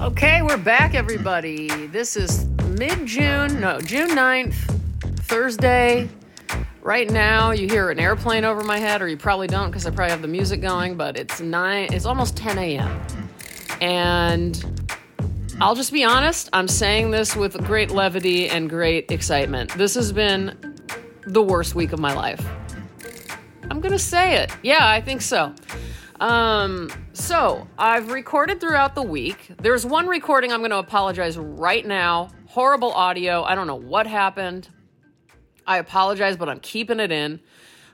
Okay, we're back, everybody. This is mid June, no, June 9th, Thursday. Right now, you hear an airplane over my head, or you probably don't because I probably have the music going, but it's 9, it's almost 10 a.m. And I'll just be honest, I'm saying this with great levity and great excitement. This has been the worst week of my life. I'm going to say it. Yeah, I think so. Um, so I've recorded throughout the week. There's one recording I'm going to apologize right now. Horrible audio. I don't know what happened. I apologize, but I'm keeping it in.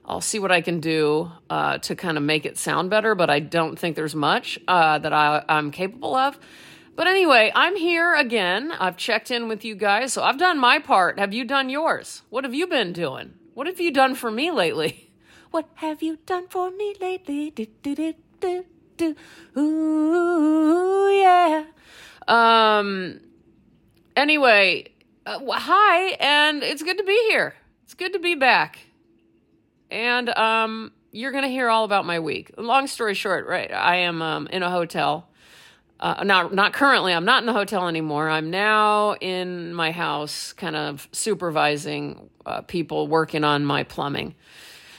I'll see what I can do uh, to kind of make it sound better, but I don't think there's much uh, that I, I'm capable of. But anyway, I'm here again. I've checked in with you guys, so I've done my part. Have you done yours? What have you been doing? What have you done for me lately? What have you done for me lately? Do, do, do, do, do. Ooh, yeah. Um, anyway, uh, hi, and it's good to be here. It's good to be back. And um, you're going to hear all about my week. Long story short, right? I am um, in a hotel. Uh, not not currently. I'm not in the hotel anymore. I'm now in my house, kind of supervising uh, people working on my plumbing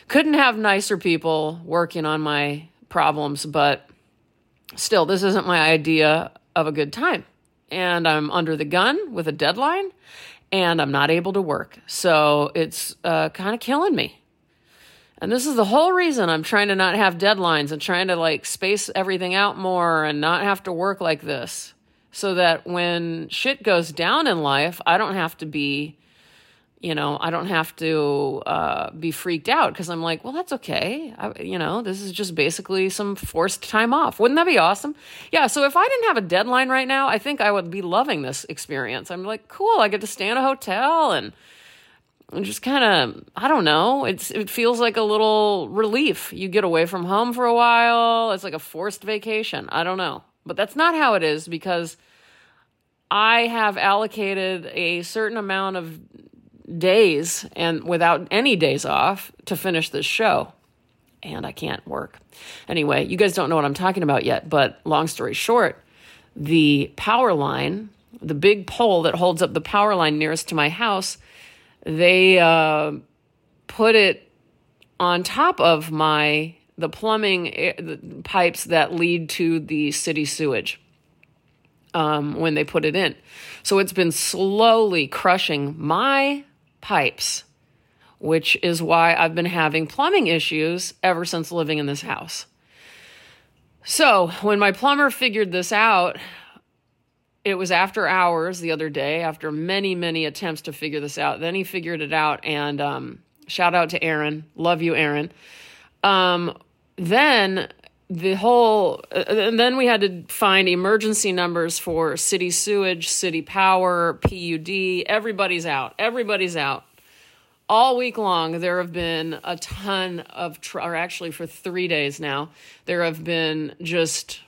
couldn't have nicer people working on my problems, but still, this isn't my idea of a good time. And I'm under the gun with a deadline and I'm not able to work. So it's uh, kind of killing me. And this is the whole reason I'm trying to not have deadlines and trying to like space everything out more and not have to work like this so that when shit goes down in life, I don't have to be you know, I don't have to uh, be freaked out because I'm like, well, that's okay. I, you know, this is just basically some forced time off. Wouldn't that be awesome? Yeah. So if I didn't have a deadline right now, I think I would be loving this experience. I'm like, cool. I get to stay in a hotel and, and just kind of, I don't know. It's it feels like a little relief. You get away from home for a while. It's like a forced vacation. I don't know, but that's not how it is because. I have allocated a certain amount of days and without any days off to finish this show. And I can't work. Anyway, you guys don't know what I'm talking about yet, but long story short, the power line, the big pole that holds up the power line nearest to my house, they uh, put it on top of my the plumbing pipes that lead to the city sewage um, when they put it in. So it's been slowly crushing my pipes, which is why I've been having plumbing issues ever since living in this house. So, when my plumber figured this out, it was after hours the other day, after many, many attempts to figure this out. Then he figured it out, and um, shout out to Aaron. Love you, Aaron. Um, then the whole, uh, and then we had to find emergency numbers for city sewage, city power, PUD. Everybody's out. Everybody's out all week long there have been a ton of tr- or actually for 3 days now there have been just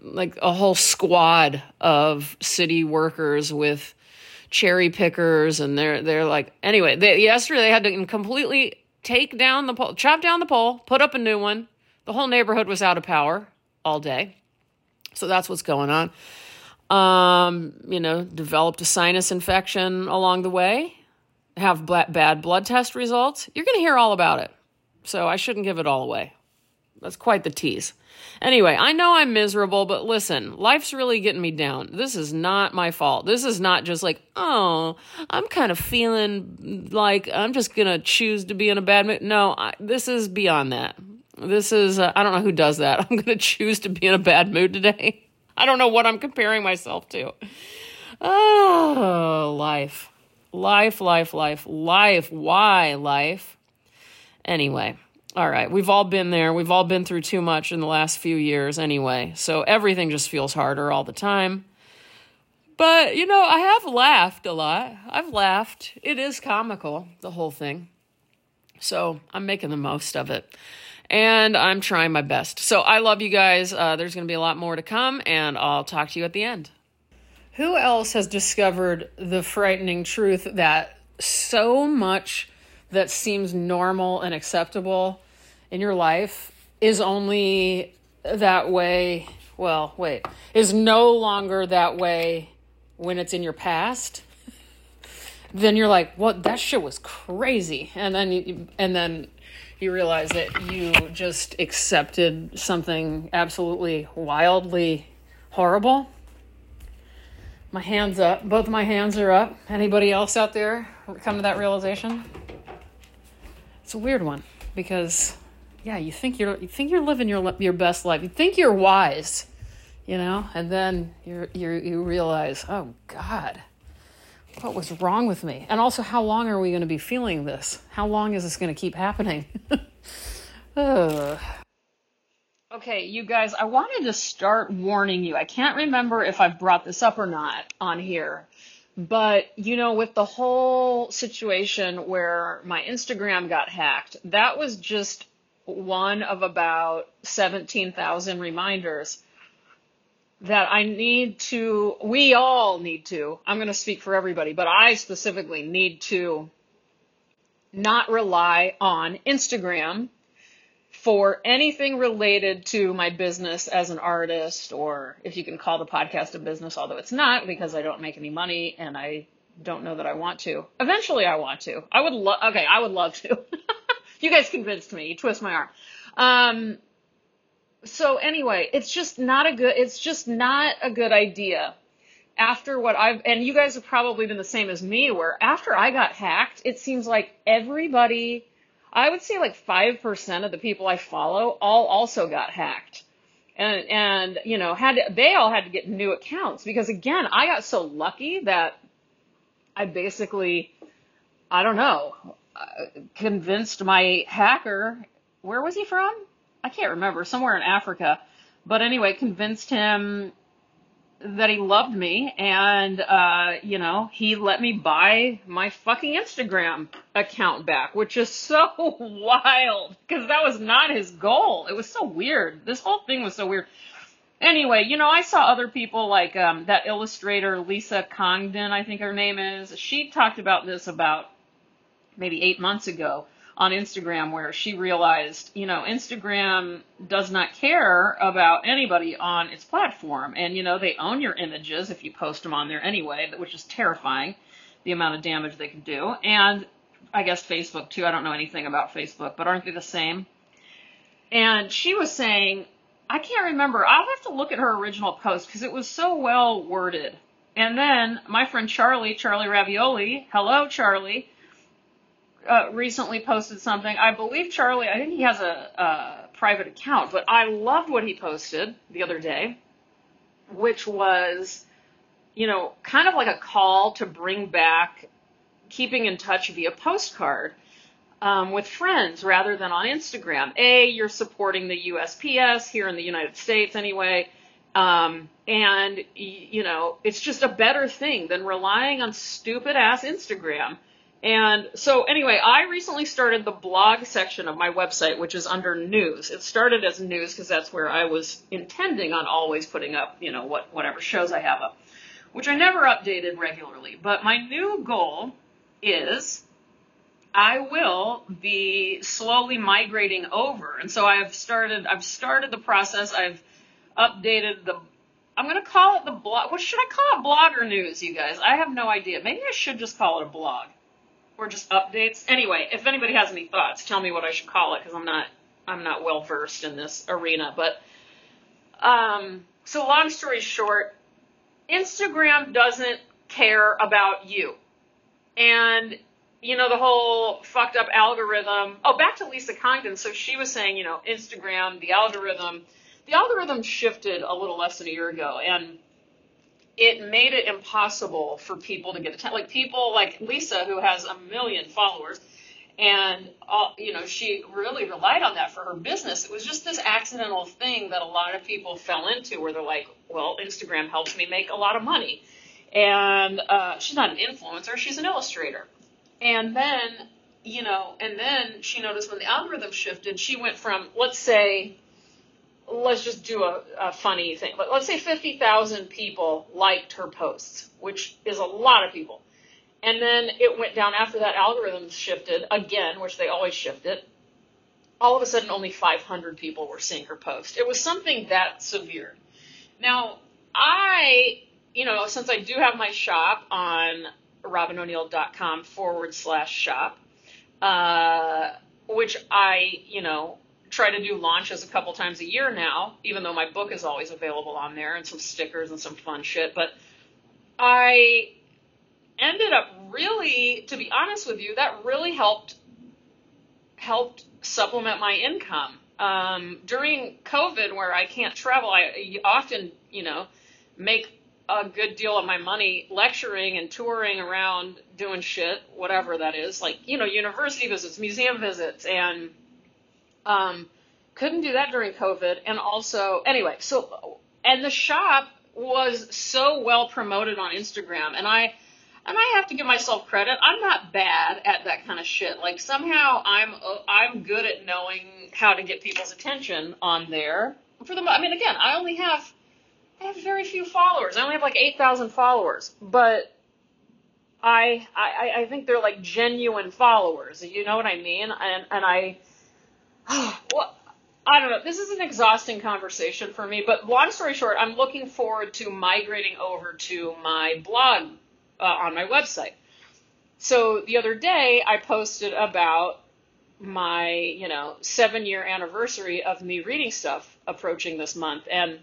like a whole squad of city workers with cherry pickers and they're they're like anyway they, yesterday they had to completely take down the pole chop down the pole put up a new one the whole neighborhood was out of power all day so that's what's going on um, you know developed a sinus infection along the way have bad blood test results, you're going to hear all about it. So I shouldn't give it all away. That's quite the tease. Anyway, I know I'm miserable, but listen, life's really getting me down. This is not my fault. This is not just like, oh, I'm kind of feeling like I'm just going to choose to be in a bad mood. No, I, this is beyond that. This is, uh, I don't know who does that. I'm going to choose to be in a bad mood today. I don't know what I'm comparing myself to. Oh, life. Life, life, life, life. Why life? Anyway, all right. We've all been there. We've all been through too much in the last few years anyway. So everything just feels harder all the time. But, you know, I have laughed a lot. I've laughed. It is comical, the whole thing. So I'm making the most of it. And I'm trying my best. So I love you guys. Uh, there's going to be a lot more to come, and I'll talk to you at the end. Who else has discovered the frightening truth that so much that seems normal and acceptable in your life is only that way well, wait, is no longer that way when it's in your past, then you're like, "What? That shit was crazy," and then you, and then you realize that you just accepted something absolutely wildly horrible. My hands up. Both my hands are up. Anybody else out there come to that realization? It's a weird one because yeah, you think you're you think you're living your your best life. You think you're wise, you know, and then you you you realize, oh God, what was wrong with me? And also, how long are we going to be feeling this? How long is this going to keep happening? okay, you guys, I wanted to start warning you. I can't remember if I've brought this up or not on here. But, you know, with the whole situation where my Instagram got hacked, that was just one of about 17,000 reminders that I need to, we all need to, I'm going to speak for everybody, but I specifically need to not rely on Instagram for anything related to my business as an artist, or if you can call the podcast a business, although it's not because I don't make any money and I don't know that I want to. Eventually, I want to. I would love, okay, I would love to. you guys convinced me. You twist my arm. Um, so anyway, it's just not a good, it's just not a good idea. After what I've, and you guys have probably been the same as me, where after I got hacked, it seems like everybody, I would say like 5% of the people I follow all also got hacked. And, and, you know, had, to, they all had to get new accounts because again, I got so lucky that I basically, I don't know, uh, convinced my hacker, where was he from? I can't remember, somewhere in Africa. But anyway, convinced him that he loved me and uh, you know he let me buy my fucking instagram account back which is so wild because that was not his goal. It was so weird. This whole thing was so weird. Anyway you know i saw other people like um, that illustrator lisa congdon i think her name is. She talked about this about maybe eight months ago on Instagram where she realized, you know, Instagram does not care about anybody on its platform. And, you know, they own your images if you post them on there anyway, which is terrifying, the amount of damage they can do. And I guess Facebook too. I don't know anything about Facebook, but aren't they the same? And she was saying, I can't remember. I'll have to look at her original post because it was so well worded. And then my friend Charlie, Charlie Ravioli, hello, Charlie uh, recently posted something. I believe Charlie, I think he has a, a private account, but I loved what he posted the other day, which was, you know, kind of like a call to bring back keeping in touch via postcard. Um, with friends rather than on Instagram. A, you're supporting the USPS here in the United States anyway. Um, and, you know, it's just a better thing than relying on stupid ass Instagram and so anyway, I recently started the blog section of my website, which is under news. It started as news because that's where I was intending on always putting up, you know, what whatever shows I have up, which I never updated regularly. But my new goal is I will be slowly migrating over. And so I've started I've started the process. I've updated the I'm going to call it the blog. What should I call it? Blogger news, you guys. I have no idea. Maybe I should just call it a blog or just updates. Anyway, if anybody has any thoughts, tell me what I should call it because I'm not I'm not well versed in this arena. But um, so long story short, Instagram doesn't care about you, and you know the whole fucked up algorithm. Oh, back to Lisa Congdon. So she was saying, you know, Instagram, the algorithm, the algorithm shifted a little less than a year ago, and it made it impossible for people to get attention. Like people like Lisa, who has a million followers, and all, you know she really relied on that for her business. It was just this accidental thing that a lot of people fell into, where they're like, "Well, Instagram helps me make a lot of money," and uh, she's not an influencer; she's an illustrator. And then, you know, and then she noticed when the algorithm shifted, she went from let's say let's just do a, a funny thing. But Let's say 50,000 people liked her posts, which is a lot of people. And then it went down after that algorithm shifted again, which they always shift it. All of a sudden, only 500 people were seeing her post. It was something that severe. Now, I, you know, since I do have my shop on robynoneil.com forward slash shop, uh, which I, you know, try to do launches a couple times a year now, even though my book is always available on there and some stickers and some fun shit. But I ended up really, to be honest with you, that really helped helped supplement my income. Um, during COVID, where I can't travel, I often, you know, make a good deal of my money lecturing and touring around doing shit, whatever that is, like, you know, university visits, museum visits, and um, couldn't do that during COVID. And also, anyway, so, and the shop was so well promoted on Instagram, and I, and I have to give myself credit. I'm not bad at that kind of shit. Like somehow I'm I'm good at knowing how to get people's attention on there. For the I mean, again, I only have I have very few followers. I only have like eight thousand followers, but I, I I think they're like genuine followers. You know what I mean? And and I, well, I don't know. This is an exhausting conversation for me. But long story short, I'm looking forward to migrating over to my blog uh, on my website. So the other day, I posted about my you know seven year anniversary of me reading stuff approaching this month and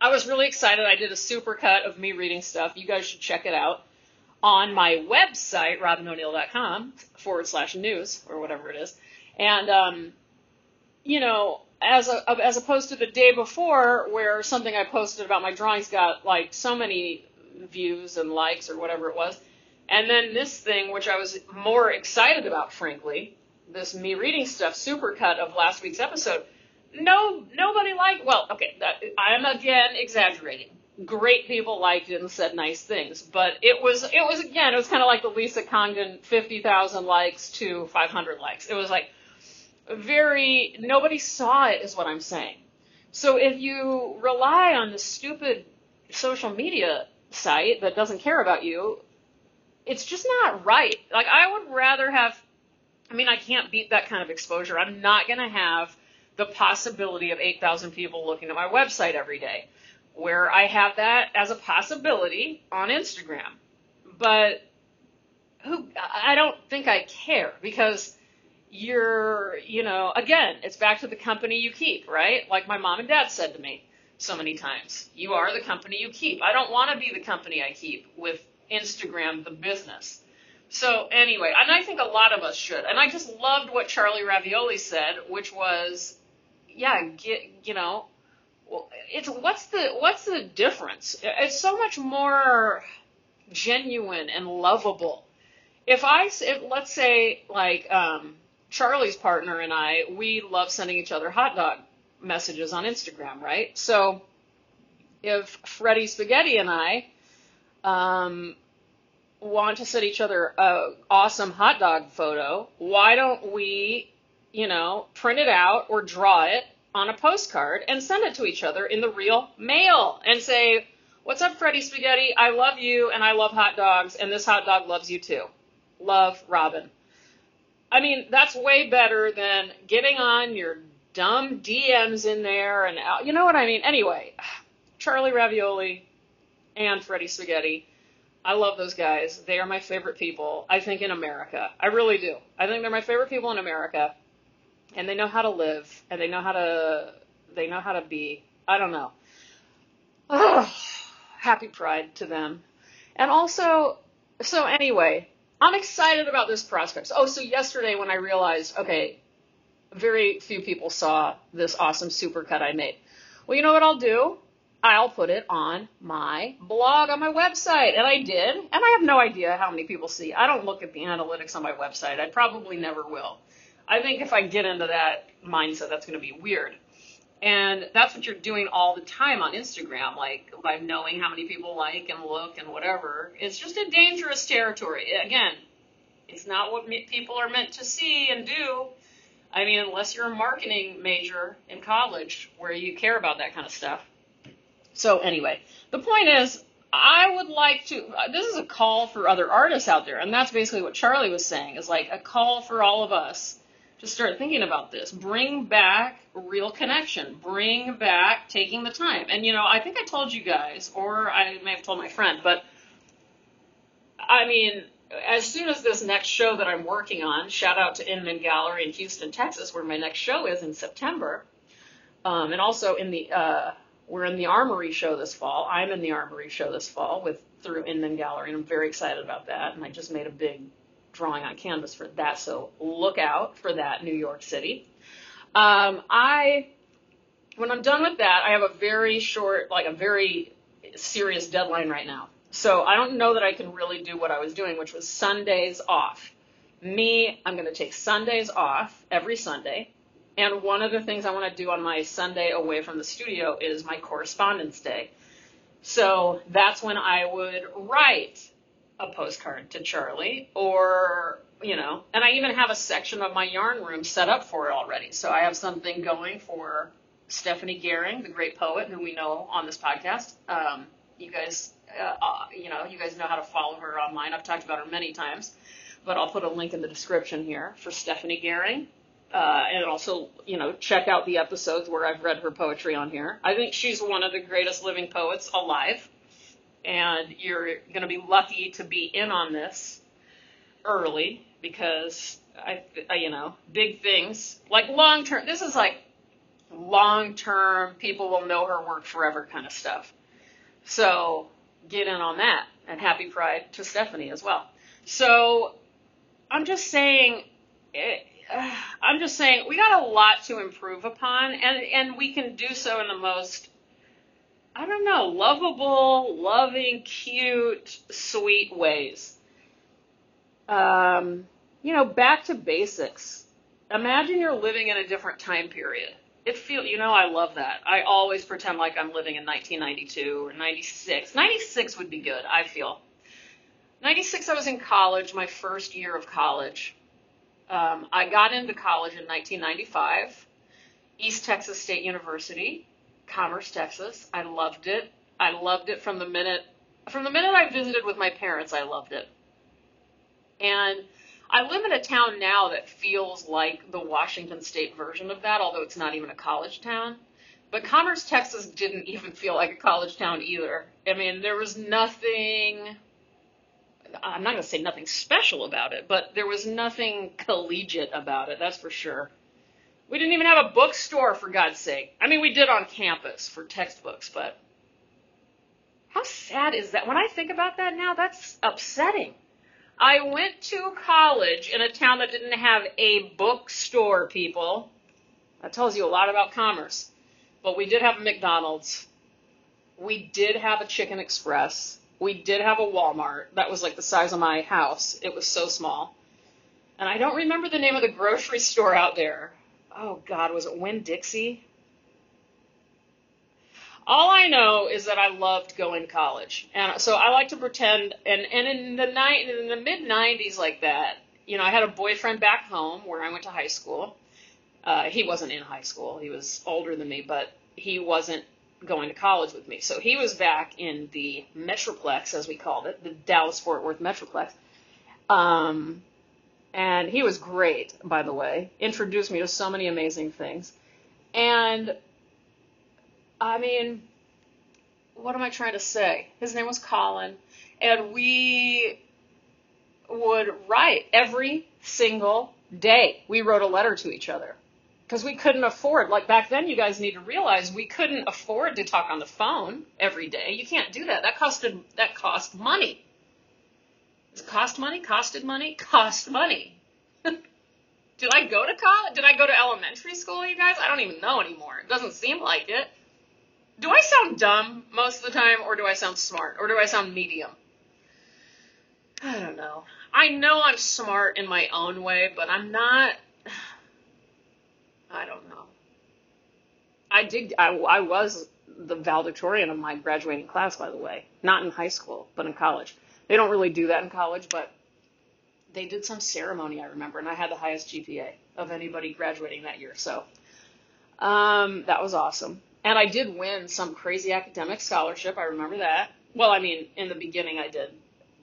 I was really excited. I did a super cut of me reading stuff. You guys should check it out on my website, robynoneil.com forward slash news or whatever it is. And, um, you know, as a, as opposed to the day before where something I posted about my drawings got like so many views and likes or whatever it was. And then this thing, which I was more excited about, frankly, this me reading stuff super cut of last week's episode no, nobody liked. Well, okay, that, I'm again exaggerating. Great people liked it and said nice things, but it was it was again it was kind of like the Lisa Congdon fifty thousand likes to five hundred likes. It was like very nobody saw it is what I'm saying. So if you rely on the stupid social media site that doesn't care about you, it's just not right. Like I would rather have. I mean, I can't beat that kind of exposure. I'm not gonna have the possibility of 8,000 people looking at my website every day, where I have that as a possibility on Instagram. But who I don't think I care because you're, you know, again, it's back to the company you keep, right? Like my mom and dad said to me so many times, you are the company you keep. I don't want to be the company I keep with Instagram, the business. So anyway, and I think a lot of us should. And I just loved what Charlie Ravioli said, which was yeah, get, you know, it's what's the what's the difference? It's so much more genuine and lovable. If I, if, let's say, like um, Charlie's partner and I, we love sending each other hot dog messages on Instagram, right? So if Freddie Spaghetti and I um, want to send each other a awesome hot dog photo, why don't we you know, print it out or draw it on a postcard and send it to each other in the real mail and say, What's up, Freddie Spaghetti? I love you and I love hot dogs, and this hot dog loves you too. Love, Robyn. I mean, that's way better than getting on your dumb DMs in there and out. you know what I mean? Anyway, Charlie Ravioli and Freddie Spaghetti. I love those guys. They are my favorite people, I think, in America. I really do. I think they're my favorite people in America and they know how to live and they know how to they know how to be. I don't know. Happy pride to them. And also, so anyway, I'm excited about this prospect. Oh, so yesterday when I realized, okay, very few people saw this awesome supercut I made. Well, you know what I'll do? I'll put it on my blog on my website. And I did. And I have no idea how many people see. I don't look at the analytics on my website. I probably never will. I think if I get into that mindset, that's going to be weird. And that's what you're doing all the time on Instagram, like by knowing how many people like and look and whatever. It's just a dangerous territory. Again, it's not what people are meant to see and do. I mean, unless you're a marketing major in college where you care about that kind of stuff. So anyway, the point is, I would like to. This is a call for other artists out there, and that's basically what Charlie was saying. Is like a call for all of us just start thinking about this. Bring back real connection. Bring back taking the time. And you know, I think I told you guys, or I may have told my friend, but I mean, as soon as this next show that I'm working on, shout out to Inman Gallery in Houston, Texas, where my next show is in September, um, and also in the uh, we're in the Armory show this fall. I'm in the Armory show this fall with through Inman Gallery, and I'm very excited about that. And I just made a big drawing on canvas for that, so look out for that, New York City. Um, I when I'm done with that, I have a very short, like a very serious deadline right now. So I don't know that I can really do what I was doing, which was Sundays off. Me, I'm going to take Sundays off every Sunday. And one of the things I want to do on my Sunday away from the studio is my correspondence day. So that's when I would write a postcard to Charlie or, you know, and I even have a section of my yarn room set up for it already. So I have something going for Stephanie Gehring, the great poet who we know on this podcast. Um, you guys, uh, uh, you know, you guys know how to follow her online. I've talked about her many times, but I'll put a link in the description here for Stephanie Gehring. Uh, and also, you know, check out the episodes where I've read her poetry on here. I think she's one of the greatest living poets alive, and you're going to be lucky to be in on this early because I, I you know, big things like long term. This is like long term. People will know her work forever kind of stuff. So get in on that, and happy Pride to Stephanie as well. So I'm just saying. It, I'm just saying we got a lot to improve upon, and and we can do so in the most I don't know, lovable, loving, cute, sweet ways. Um, you know, back to basics. Imagine you're living in a different time period. It feel, you know, I love that. I always pretend like I'm living in 1992 or 96. 96 would be good, I feel. 96, I was in college, my first year of college. Um, I got into college in 1995, East Texas State University, Commerce, Texas. I loved it. I loved it from the minute from the minute I visited with my parents. I loved it, and I live in a town now that feels like the Washington State version of that, although it's not even a college town. But Commerce, Texas didn't even feel like a college town either. I mean, there was nothing I'm not going to say nothing special about it, but there was nothing collegiate about it, that's for sure. We didn't even have a bookstore, for God's sake. I mean, we did on campus for textbooks, but how sad is that? When I think about that now, that's upsetting. I went to college in a town that didn't have a bookstore, people. That tells you a lot about commerce. But we did have a McDonald's. We did have a Chicken Express we did have a Walmart that was like the size of my house. It was so small. And I don't remember the name of the grocery store out there. Oh God, was it Winn Dixie? All I know is that I loved going to college, and so I like to pretend. And and in the night in the mid '90s, like that, you know, I had a boyfriend back home where I went to high school. Uh, he wasn't in high school; he was older than me, but he wasn't going to college with me. So he was back in the Metroplex, as we called it, the Dallas Fort Worth Metroplex. Um, and he was great, by the way. Introduced me to so many amazing things. And I mean, what am I trying to say? His name was Colin, and we would write every single day. We wrote a letter to each other because we couldn't afford like back then you guys need to realize we couldn't afford to talk on the phone every day you can't do that that costed that cost money Cost money costed money cost money did i go to college did i go to elementary school you guys i don't even know anymore it doesn't seem like it do i sound dumb most of the time or do i sound smart or do i sound medium i don't know i know i'm smart in my own way but i'm not I don't know. I did. I, I was the valedictorian of my graduating class, by the way. Not in high school, but in college. They don't really do that in college, but they did some ceremony, I remember, and I had the highest GPA of anybody graduating that year. So um, that was awesome. And I did win some crazy academic scholarship. I remember that. Well, I mean, in the beginning I did.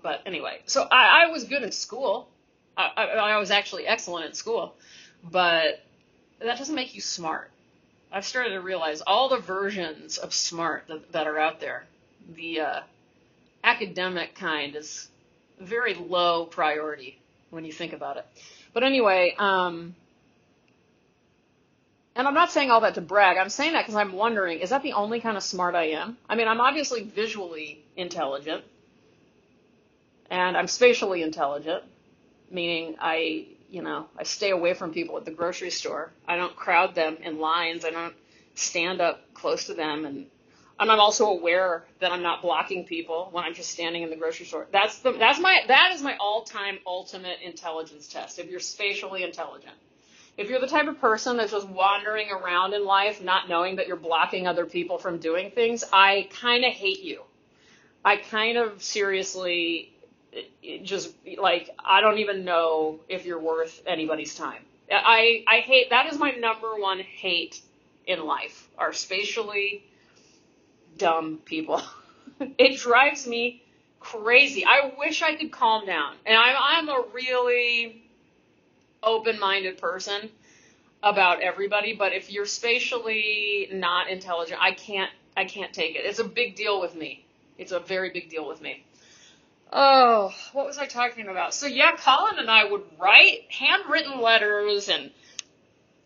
But anyway, so I, I was good in school. I, I, I was actually excellent at school. but that doesn't make you smart. I've started to realize all the versions of smart that, that are out there. The uh, academic kind is very low priority when you think about it. But anyway, um, and I'm not saying all that to brag. I'm saying that because I'm wondering, is that the only kind of smart I am? I mean, I'm obviously visually intelligent, and I'm spatially intelligent, meaning I, you know, I stay away from people at the grocery store. I don't crowd them in lines. I don't stand up close to them and and I'm also aware that I'm not blocking people when I'm just standing in the grocery store. That's the that's my that is my all-time ultimate intelligence test. If you're spatially intelligent. If you're the type of person that's just wandering around in life not knowing that you're blocking other people from doing things, I kind of hate you. I kind of seriously just like I don't even know if you're worth anybody's time. I I hate that is my number one hate in life. Are spatially dumb people. it drives me crazy. I wish I could calm down. And I'm, I'm a really open minded person about everybody, but if you're spatially not intelligent, I can't I can't take it. It's a big deal with me. It's a very big deal with me. Oh, what was I talking about? So yeah, Colin and I would write handwritten letters and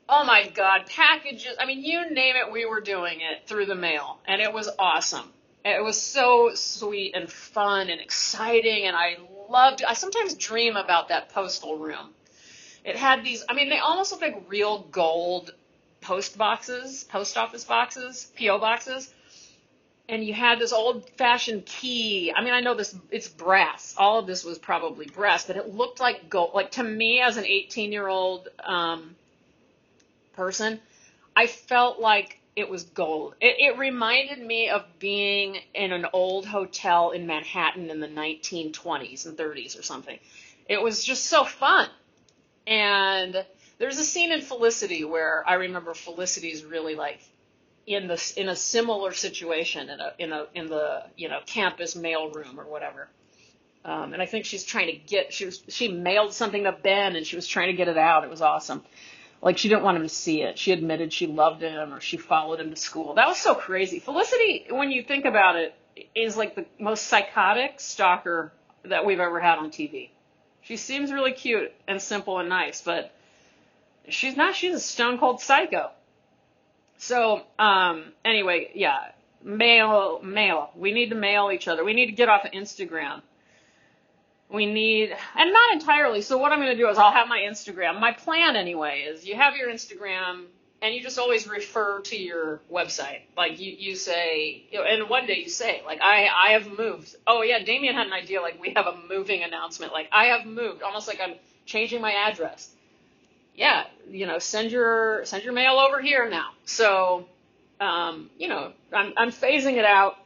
oh my god, packages. I mean, you name it, we were doing it through the mail, and it was awesome. It was so sweet and fun and exciting, and I loved. I sometimes dream about that postal room. It had these. I mean, they almost look like real gold post boxes, post office boxes, PO boxes. And you had this old fashioned key. I mean, I know this, it's brass. All of this was probably brass, but it looked like gold. Like to me as an 18 year old, um, person, I felt like it was gold. It, it reminded me of being in an old hotel in Manhattan in the 1920s and 30s or something. It was just so fun. And there's a scene in Felicity where I remember Felicity's really like in the in a similar situation in a in a in the you know campus mail room or whatever. Um, and I think she's trying to get she was she mailed something to Ben and she was trying to get it out. It was awesome. Like she didn't want him to see it. She admitted she loved him or she followed him to school. That was so crazy. Felicity, when you think about it, is like the most psychotic stalker that we've ever had on TV. She seems really cute and simple and nice, but she's not. She's a stone cold psycho. So, um, anyway, yeah, mail, mail. We need to mail each other. We need to get off of Instagram we need, and not entirely. So what I'm going to do is I'll have my Instagram. My plan anyway is you have your Instagram and you just always refer to your website. Like you, you say, you know, and one day you say, like, I, I have moved. Oh yeah, Damien had an idea, like we have a moving announcement. Like I have moved, almost like I'm changing my address. Yeah, you know, send your, send your mail over here now. So, um, you know, I'm, I'm phasing it out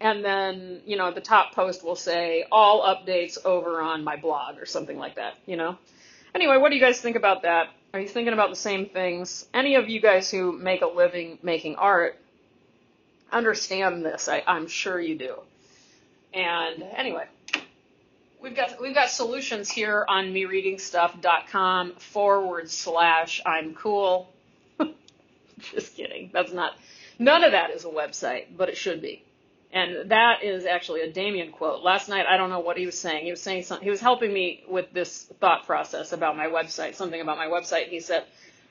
and then you know the top post will say all updates over on my blog or something like that you know? Anyway what do you guys think about that? Are you thinking about the same things? Any of you guys who make a living making art understand this I, i'm sure you do. And anyway we've got we've got solutions here on mereadingstuff.com forward slash i'm cool. Just kidding. That's not none of that is a website but it should be and that is actually a Damien quote. Last night, I don't know what he was saying. He was saying something, he was helping me with this thought process about my website, something about my website. He said,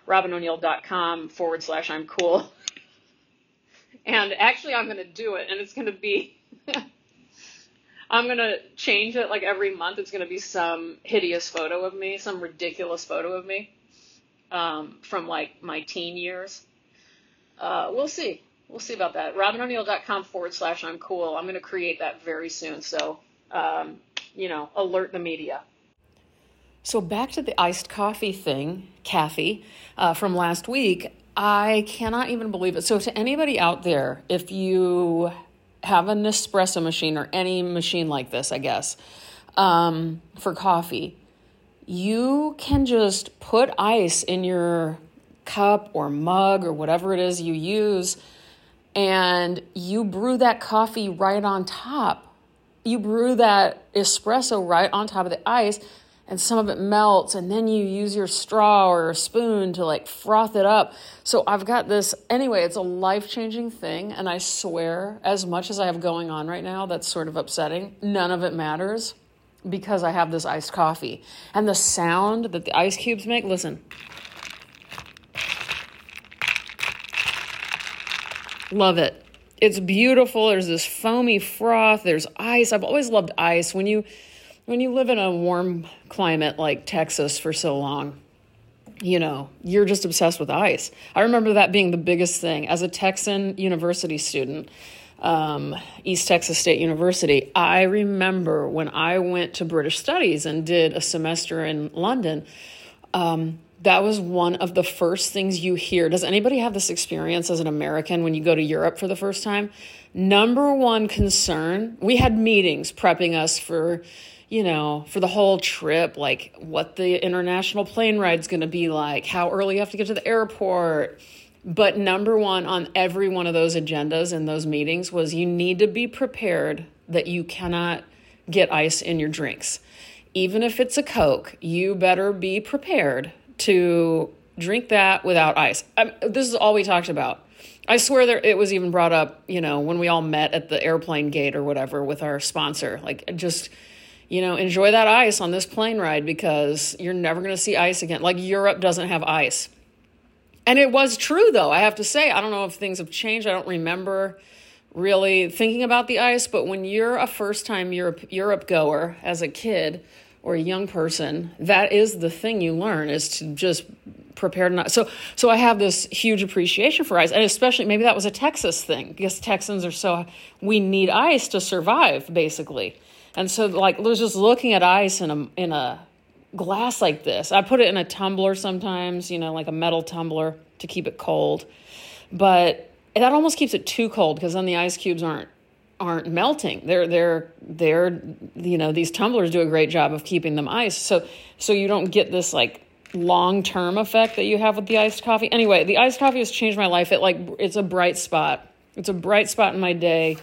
robynoneil.com forward slash I'm cool. and actually, I'm going to do it, and it's going to be, I'm going to change it like every month. It's going to be some hideous photo of me, some ridiculous photo of me um, from like my teen years. Uh, we'll see we'll see about that. robynoneil.com forward slash I'm cool. I'm going to create that very soon. So, um, you know, alert the media. So back to the iced coffee thing, Kathy, uh, from last week. I cannot even believe it. So to anybody out there, if you have an espresso machine or any machine like this, I guess, um, for coffee, you can just put ice in your cup or mug or whatever it is you use and you brew that coffee right on top. You brew that espresso right on top of the ice, and some of it melts and then you use your straw or a spoon to like froth it up. So I've got this anyway, it's a life-changing thing and I swear as much as I have going on right now that's sort of upsetting, none of it matters because I have this iced coffee. And the sound that the ice cubes make, listen. Love it. It's beautiful. There's this foamy froth. There's ice. I've always loved ice. When you when you live in a warm climate like Texas for so long, you know, you're just obsessed with ice. I remember that being the biggest thing as a Texan university student, um, East Texas State University. I remember when I went to British Studies and did a semester in London. Um, that was one of the first things you hear. Does anybody have this experience as an American when you go to Europe for the first time? Number one concern, we had meetings prepping us for, you know, for the whole trip, like what the international plane ride's to be like, how early you have to get to the airport. But number one on every one of those agendas in those meetings was you need to be prepared that you cannot get ice in your drinks. Even if it's a Coke, you better be prepared to drink that without ice. I, this is all we talked about. I swear there it was even brought up, you know, when we all met at the airplane gate or whatever with our sponsor. Like just you know, enjoy that ice on this plane ride because you're never going to see ice again. Like Europe doesn't have ice. And it was true though. I have to say, I don't know if things have changed. I don't remember really thinking about the ice, but when you're a first time Europe Europe goer as a kid, or a young person, that is the thing you learn is to just prepare to not. So, so I have this huge appreciation for ice, and especially maybe that was a Texas thing because Texans are so we need ice to survive, basically. And so, like, just looking at ice in a in a glass like this. I put it in a tumbler sometimes, you know, like a metal tumbler to keep it cold, but that almost keeps it too cold because then the ice cubes aren't aren't melting. They're they're they're you know these tumblers do a great job of keeping them ice. So so you don't get this like long term effect that you have with the iced coffee. Anyway, the iced coffee has changed my life. It like it's a bright spot. It's a bright spot in my day.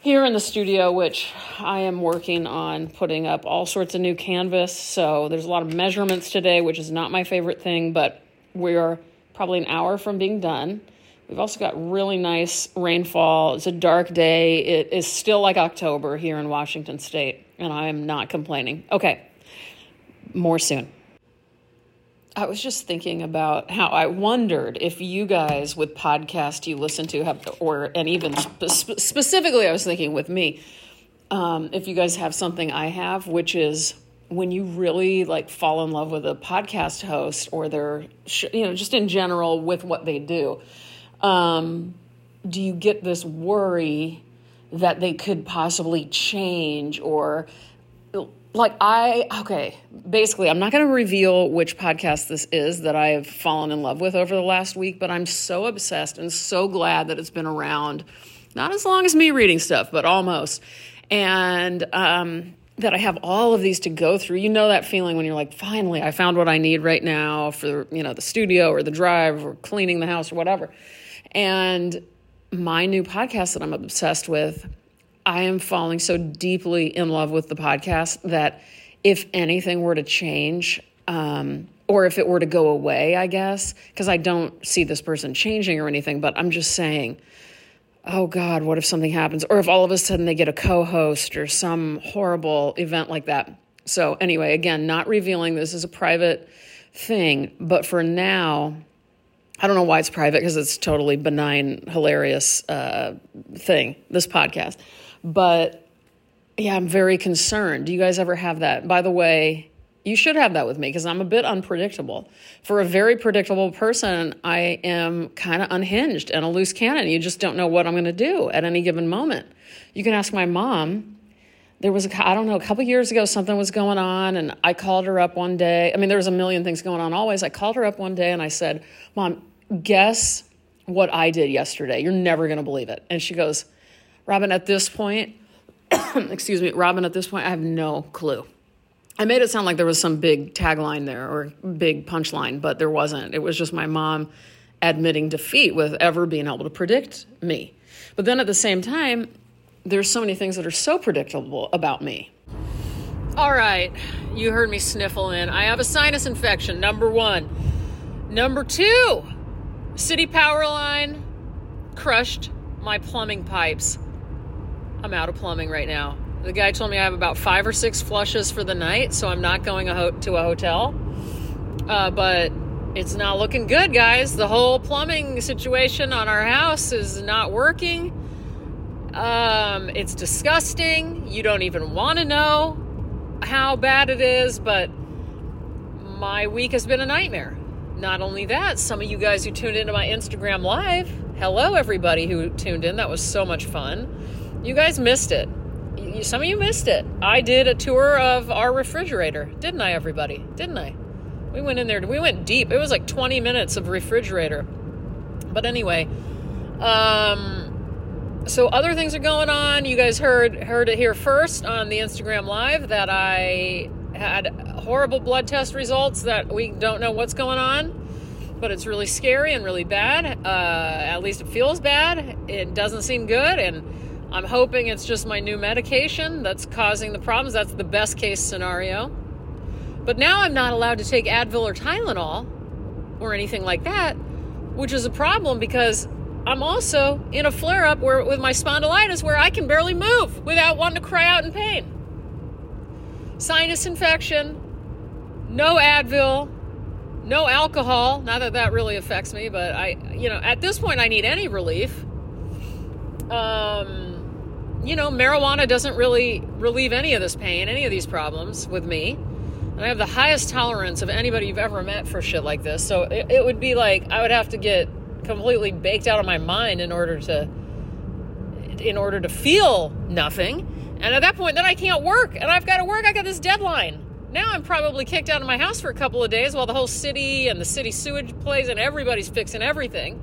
Here in the studio, which I am working on putting up all sorts of new canvas. So there's a lot of measurements today, which is not my favorite thing, but we're probably an hour from being done. We've also got really nice rainfall. It's a dark day. It is still like October here in Washington State, and I am not complaining. Okay, more soon. I was just thinking about how I wondered if you guys with podcasts you listen to have, or and even spe- specifically, I was thinking with me, um, if you guys have something I have, which is when you really like fall in love with a podcast host or they're, you know, just in general with what they do um, do you get this worry that they could possibly change or like I okay, basically I'm not going to reveal which podcast this is that I've fallen in love with over the last week, but I'm so obsessed and so glad that it's been around not as long as me reading stuff, but almost. And um that I have all of these to go through. You know that feeling when you're like, finally, I found what I need right now for, you know, the studio or the drive or cleaning the house or whatever. And my new podcast that I'm obsessed with, I am falling so deeply in love with the podcast that if anything were to change, um, or if it were to go away, I guess, because I don't see this person changing or anything, but I'm just saying, oh God, what if something happens? Or if all of a sudden they get a co host or some horrible event like that. So, anyway, again, not revealing this is a private thing, but for now, I don't know why it's private because it's totally benign, hilarious uh, thing, this podcast. But yeah, I'm very concerned. Do you guys ever have that? By the way, you should have that with me because I'm a bit unpredictable. For a very predictable person, I am kind of unhinged and a loose cannon. You just don't know what I'm going to do at any given moment. You can ask my mom. There was, a, I don't know, a couple years ago, something was going on, and I called her up one day. I mean, there was a million things going on always. I called her up one day and I said, Mom, guess what I did yesterday. You're never going to believe it. And she goes, Robyn, at this point, excuse me, Robyn, at this point, I have no clue. I made it sound like there was some big tagline there or big punchline, but there wasn't. It was just my mom admitting defeat with ever being able to predict me. But then at the same time, there's so many things that are so predictable about me. All right, you heard me sniffle in. I have a sinus infection, number one. Number two, city power line crushed my plumbing pipes. I'm out of plumbing right now. The guy told me I have about five or six flushes for the night, so I'm not going a ho- to a hotel. Uh, but it's not looking good, guys. The whole plumbing situation on our house is not working. Um, it's disgusting. You don't even want to know how bad it is, but my week has been a nightmare. Not only that, some of you guys who tuned into my Instagram live, hello everybody who tuned in. That was so much fun. You guys missed it. Some of you missed it. I did a tour of our refrigerator, didn't I, everybody? Didn't I? We went in there, we went deep. It was like 20 minutes of refrigerator. But anyway, um, so other things are going on. You guys heard heard it here first on the Instagram live that I had horrible blood test results that we don't know what's going on, but it's really scary and really bad. Uh, at least it feels bad. It doesn't seem good, and I'm hoping it's just my new medication that's causing the problems. That's the best case scenario. But now I'm not allowed to take Advil or Tylenol or anything like that, which is a problem because I'm also in a flare up where with my spondylitis where I can barely move without wanting to cry out in pain. Sinus infection, no Advil, no alcohol. Not that that really affects me, but I, you know, at this point I need any relief. Um, you know, marijuana doesn't really relieve any of this pain, any of these problems with me. And I have the highest tolerance of anybody you've ever met for shit like this. So it, it would be like I would have to get completely baked out of my mind in order to in order to feel nothing. And at that point, then I can't work, and I've got to work. I got this deadline. Now I'm probably kicked out of my house for a couple of days while the whole city and the city sewage plays and everybody's fixing everything.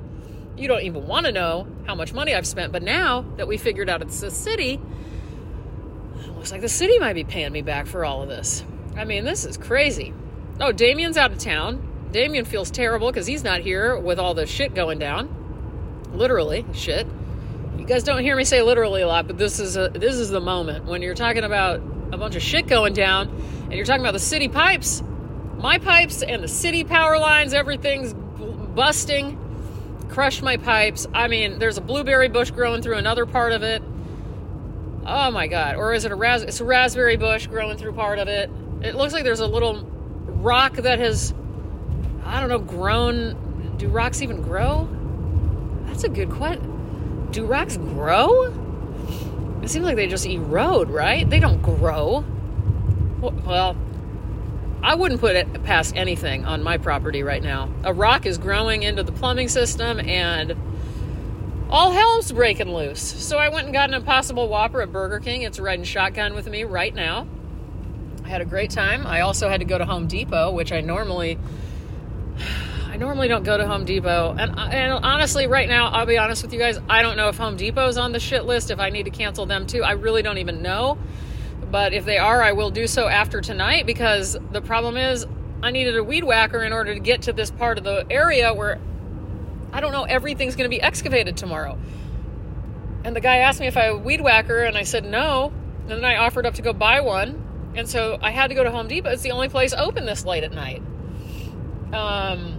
You don't even want to know how much money I've spent. But now that we figured out it's the city, it looks like the city might be paying me back for all of this. I mean, this is crazy. Oh, Damien's out of town. Damien feels terrible because he's not here with all the shit going down. Literally, shit. You guys don't hear me say literally a lot, but this is a this is the moment when you're talking about a bunch of shit going down, and you're talking about the city pipes, my pipes, and the city power lines. Everything's busting, crushed my pipes. I mean, there's a blueberry bush growing through another part of it. Oh my god! Or is it a ras? It's a raspberry bush growing through part of it. It looks like there's a little rock that has I don't know, grown. Do rocks even grow? That's a good question. Do rocks grow? It seems like they just erode, right? They don't grow. Well, I wouldn't put it past anything on my property right now. A rock is growing into the plumbing system and all hell's breaking loose. So I went and got an Impossible Whopper at Burger King. It's riding shotgun with me right now. I had a great time. I also had to go to Home Depot, which I normally normally don't go to Home Depot. And, and honestly, right now, I'll be honest with you guys, I don't know if Home Depot's on the shit list, if I need to cancel them too. I really don't even know. But if they are, I will do so after tonight because the problem is I needed a weed whacker in order to get to this part of the area where I don't know everything's going to be excavated tomorrow. And the guy asked me if I had a weed whacker, and I said no. And then I offered up to go buy one. And so I had to go to Home Depot. It's the only place open this late at night um,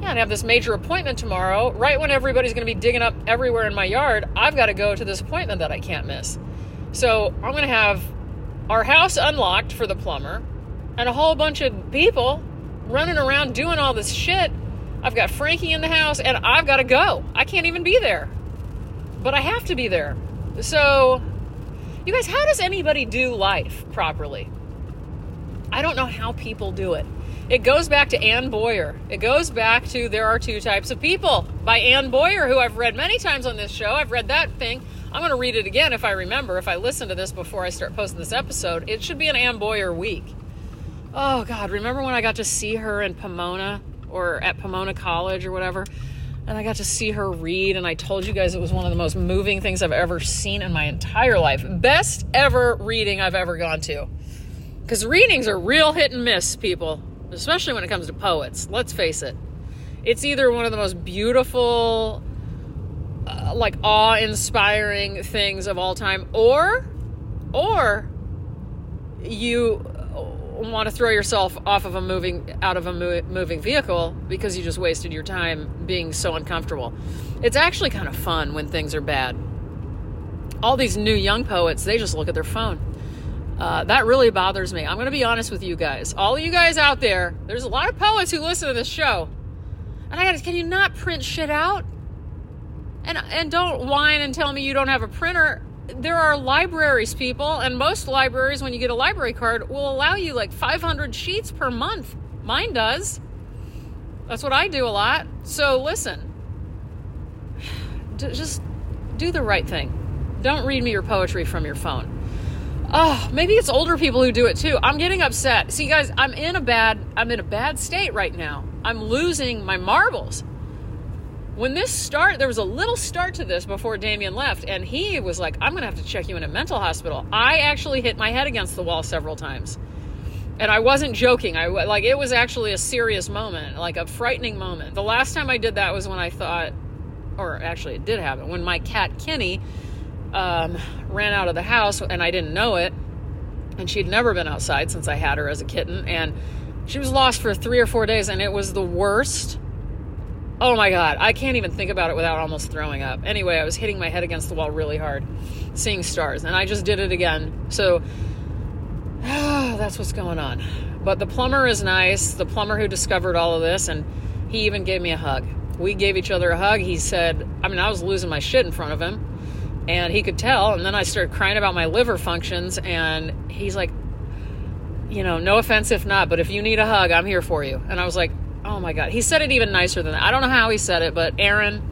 yeah, and have this major appointment tomorrow, right when everybody's going to be digging up everywhere in my yard. I've got to go to this appointment that I can't miss. So I'm going to have our house unlocked for the plumber and a whole bunch of people running around doing all this shit. I've got Frankie in the house and I've got to go. I can't even be there. But I have to be there. So, you guys, how does anybody do life properly? I don't know how people do it. It goes back to Anne Boyer. It goes back to There Are Two Types of People by Anne Boyer, who I've read many times on this show. I've read that thing. I'm going to read it again if I remember, if I listen to this before I start posting this episode. It should be an Anne Boyer week. Oh, God. Remember when I got to see her in Pomona or at Pomona College or whatever? And I got to see her read, and I told you guys it was one of the most moving things I've ever seen in my entire life. Best ever reading I've ever gone to. Because readings are real hit and miss, people especially when it comes to poets. Let's face it. It's either one of the most beautiful, uh, like awe inspiring things of all time, or, or you want to throw yourself off of a moving out of a moving vehicle because you just wasted your time being so uncomfortable. It's actually kind of fun when things are bad. All these new young poets, they just look at their phone. Uh, that really bothers me. I'm going to be honest with you guys. All you guys out there, there's a lot of poets who listen to this show. And I got to, can you not print shit out? And and don't whine and tell me you don't have a printer there are libraries, people, and most libraries, when you get a library card, will allow you like 500 sheets per month. Mine does. That's what I do a lot. So listen, just do the right thing. Don't read me your poetry from your phone. Oh, maybe it's older people who do it too. I'm getting upset. See, guys, I'm in a bad, I'm in a bad state right now. I'm losing my marbles when this start there was a little start to this before damien left and he was like i'm gonna have to check you in a mental hospital i actually hit my head against the wall several times and i wasn't joking i like it was actually a serious moment like a frightening moment the last time i did that was when i thought or actually it did happen when my cat Kenny um, ran out of the house and i didn't know it and she'd never been outside since i had her as a kitten and she was lost for three or four days and it was the worst Oh my God, I can't even think about it without almost throwing up. Anyway, I was hitting my head against the wall really hard, seeing stars, and I just did it again. So that's what's going on. But the plumber is nice, the plumber who discovered all of this, and he even gave me a hug. We gave each other a hug. He said, I mean, I was losing my shit in front of him, and he could tell. And then I started crying about my liver functions, and he's like, you know, no offense if not, but if you need a hug, I'm here for you. And I was like, oh my god he said it even nicer than that i don't know how he said it but aaron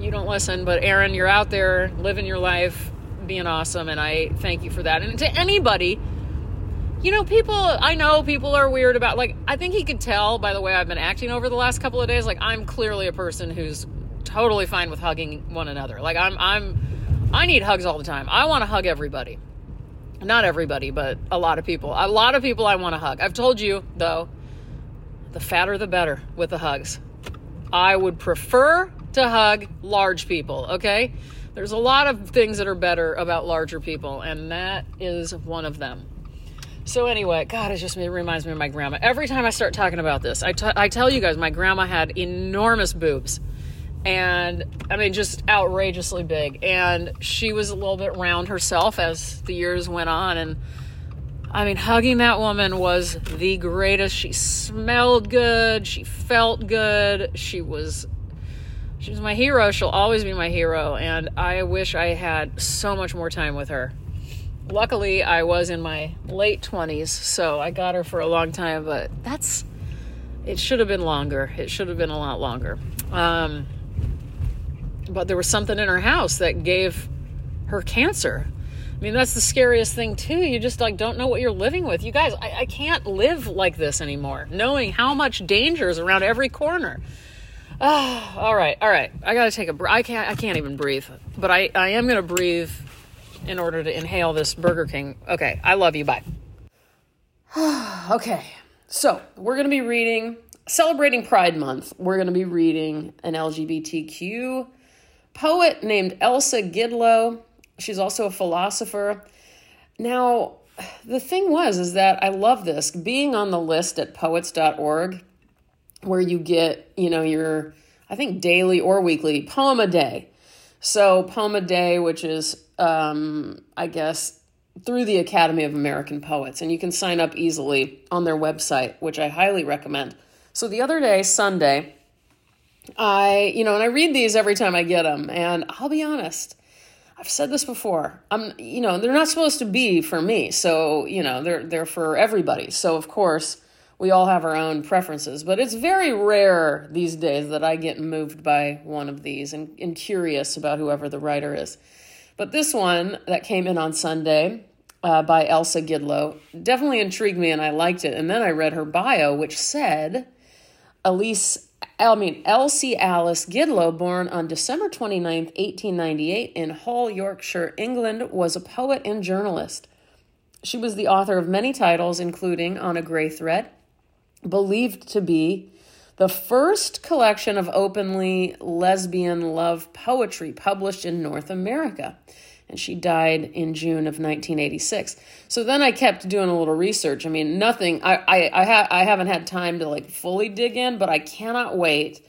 you don't listen but aaron you're out there living your life being awesome and i thank you for that and to anybody you know people i know people are weird about like i think he could tell by the way i've been acting over the last couple of days like i'm clearly a person who's totally fine with hugging one another like i'm i'm i need hugs all the time i want to hug everybody not everybody but a lot of people a lot of people i want to hug i've told you though the fatter the better with the hugs. I would prefer to hug large people, okay? There's a lot of things that are better about larger people, and that is one of them. So, anyway, God, it just reminds me of my grandma. Every time I start talking about this, I, t- I tell you guys, my grandma had enormous boobs. And I mean, just outrageously big. And she was a little bit round herself as the years went on. And I mean, hugging that woman was the greatest. She smelled good. She felt good. She was she was my hero. She'll always be my hero and I wish I had so much more time with her. Luckily, I was in my late 20s, so I got her for a long time, but that's it should have been longer. It should have been a lot longer. Um, but there was something in her house that gave her cancer. I mean, that's the scariest thing too. You just like don't know what you're living with. You guys, I, I can't live like this anymore, knowing how much danger is around every corner. Oh, all right, all right. I gotta take a. breath. I can't. I can't even breathe. But I. I am gonna breathe in order to inhale this Burger King. Okay. I love you. Bye. okay. So we're gonna be reading, celebrating Pride Month. We're gonna be reading an LGBTQ poet named Elsa Gidlow. She's also a philosopher. Now, the thing was is that I love this being on the list at poets.org where you get, you know, your I think daily or weekly poem a day. So, poem a day which is um I guess through the Academy of American Poets and you can sign up easily on their website, which I highly recommend. So, the other day, Sunday, I, you know, and I read these every time I get them and I'll be honest, I've said this before. I'm, you know, they're not supposed to be for me. So, you know, they're they're for everybody. So, of course, we all have our own preferences, but it's very rare these days that I get moved by one of these and, and curious about whoever the writer is. But this one that came in on Sunday uh, by Elsa Gidlow definitely intrigued me and I liked it. And then I read her bio, which said Elise I mean, Elsie Alice Gidlow, born on December 29th, 1898, in Hull, Yorkshire, England, was a poet and journalist. She was the author of many titles, including On a Grey Thread, believed to be the first collection of openly lesbian love poetry published in North America. And she died in June of 1986. So then I kept doing a little research. I mean, nothing. I I I, ha- I haven't had time to like fully dig in, but I cannot wait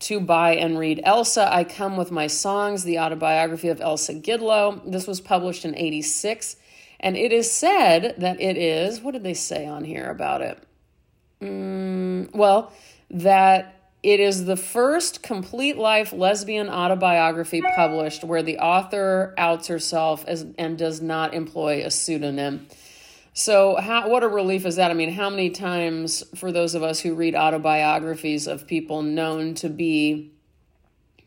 to buy and read Elsa. I Come with My Songs, the autobiography of Elsa Gidlow. This was published in 86, and it is said that it is, what did they say on here about it? Mm, well, that it is the first complete life lesbian autobiography published where the author outs herself as, and does not employ a pseudonym. So, how, what a relief is that? I mean, how many times for those of us who read autobiographies of people known to be,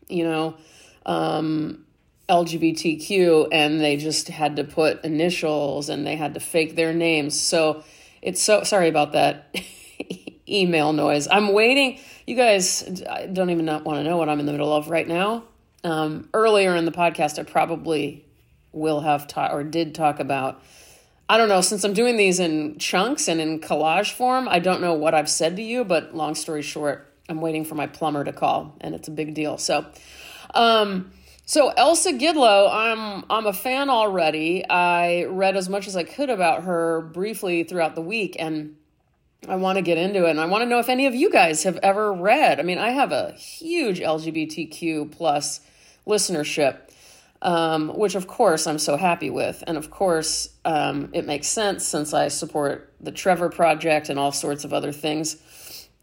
you know, um, LGBTQ and they just had to put initials and they had to fake their names. So, it's so sorry about that email noise. I'm waiting you guys don't even want to know what I'm in the middle of right now. Um, earlier in the podcast, I probably will have taught or did talk about. I don't know, since I'm doing these in chunks and in collage form, I don't know what I've said to you, but long story short, I'm waiting for my plumber to call, and it's a big deal. So, um, so Elsa Gidlow, I'm I'm a fan already. I read as much as I could about her briefly throughout the week, and I want to get into it and I want to know if any of you guys have ever read. I mean, I have a huge LGBTQ plus listenership, um, which of course I'm so happy with. And of course, um, it makes sense since I support the Trevor Project and all sorts of other things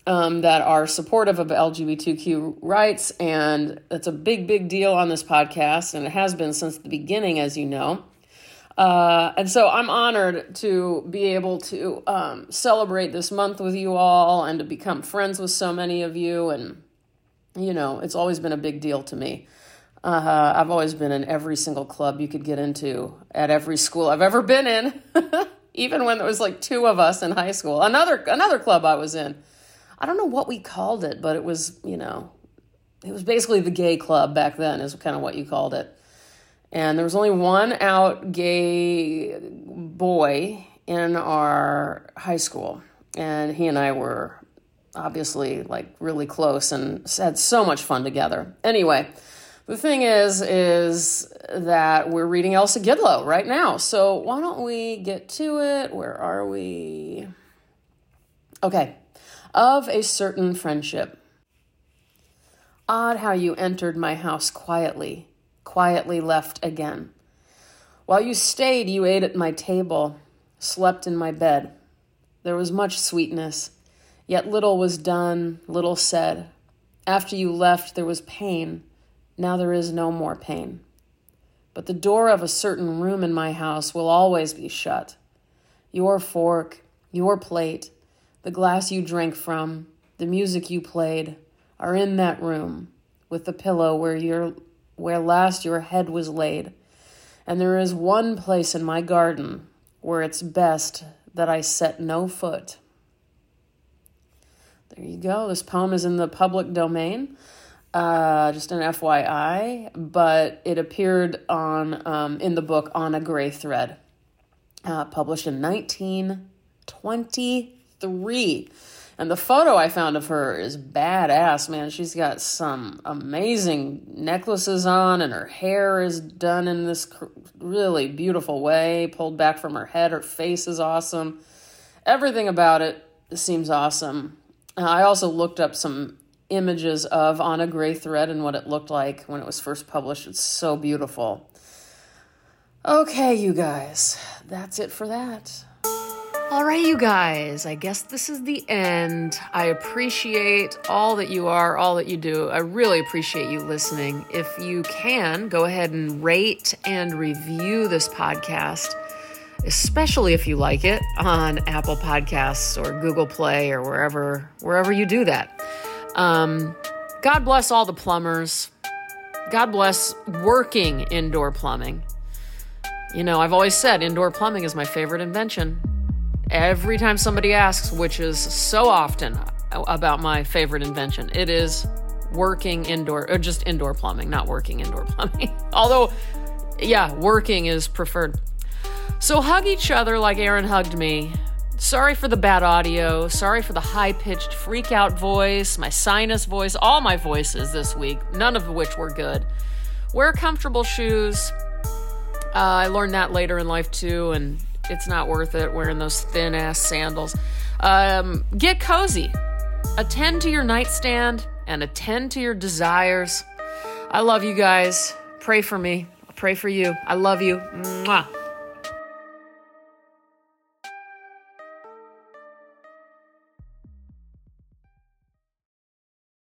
um, that are supportive of LGBTQ rights. And it's a big, big deal on this podcast. And it has been since the beginning, as you know. Uh, and so I'm honored to be able to um, celebrate this month with you all and to become friends with so many of you. And, you know, it's always been a big deal to me. Uh, I've always been in every single club you could get into at every school I've ever been in, even when there was like two of us in high school. Another another club I was in, I don't know what we called it, but it was you know, it was basically the gay club back then is kind of what you called it and there was only one out gay boy in our high school. And he and i were obviously like really close and had so much fun together. Anyway the thing is is that we're reading elsa gidlow right now. So why don't we get to it? Where are we? Okay. Of a certain friendship. Odd how you entered my house quietly quietly left again. While you stayed, you ate at my table, slept in my bed. There was much sweetness, yet little was done, little said. After you left, there was pain. Now there is no more pain. But the door of a certain room in my house will always be shut. Your fork, your plate, the glass you drank from, the music you played are in that room with the pillow where your where last your head was laid. And there is one place in my garden where it's best that I set no foot. There you go. This poem is in the public domain. Uh, just an FYI, but it appeared on um, in the book on a gray thread, uh, published in 1923. And the photo I found of her is badass, man. She's got some amazing necklaces on, and her hair is done in this really beautiful way, pulled back from her head. Her face is awesome. Everything about it seems awesome. Uh, I also looked up some images of On a Gray Thread and what it looked like when it was first published. It's so beautiful. Okay, you guys, that's it for that. All right, you guys, I guess this is the end. I appreciate all that you are, all that you do. I really appreciate you listening. If you can, go ahead and rate and review this podcast, especially if you like it on Apple Podcasts or Google Play or wherever wherever you do that. Um, God bless all the plumbers. God bless working indoor plumbing. You know, I've always said indoor plumbing is my favorite invention every time somebody asks, which is so often about my favorite invention, it is working indoor, or just indoor plumbing, not working indoor plumbing. Although, yeah, working is preferred. So hug each other like Aaron hugged me. Sorry for the bad audio. Sorry for the high pitched freak out voice, my sinus voice, all my voices this week, none of which were good. Wear comfortable shoes Uh, I learned that later in life too, and it's not worth it wearing those thin ass sandals. Um, get cozy. Attend to your nightstand and attend to your desires. I love you guys. Pray for me. Pray for you. I love you. Mwah.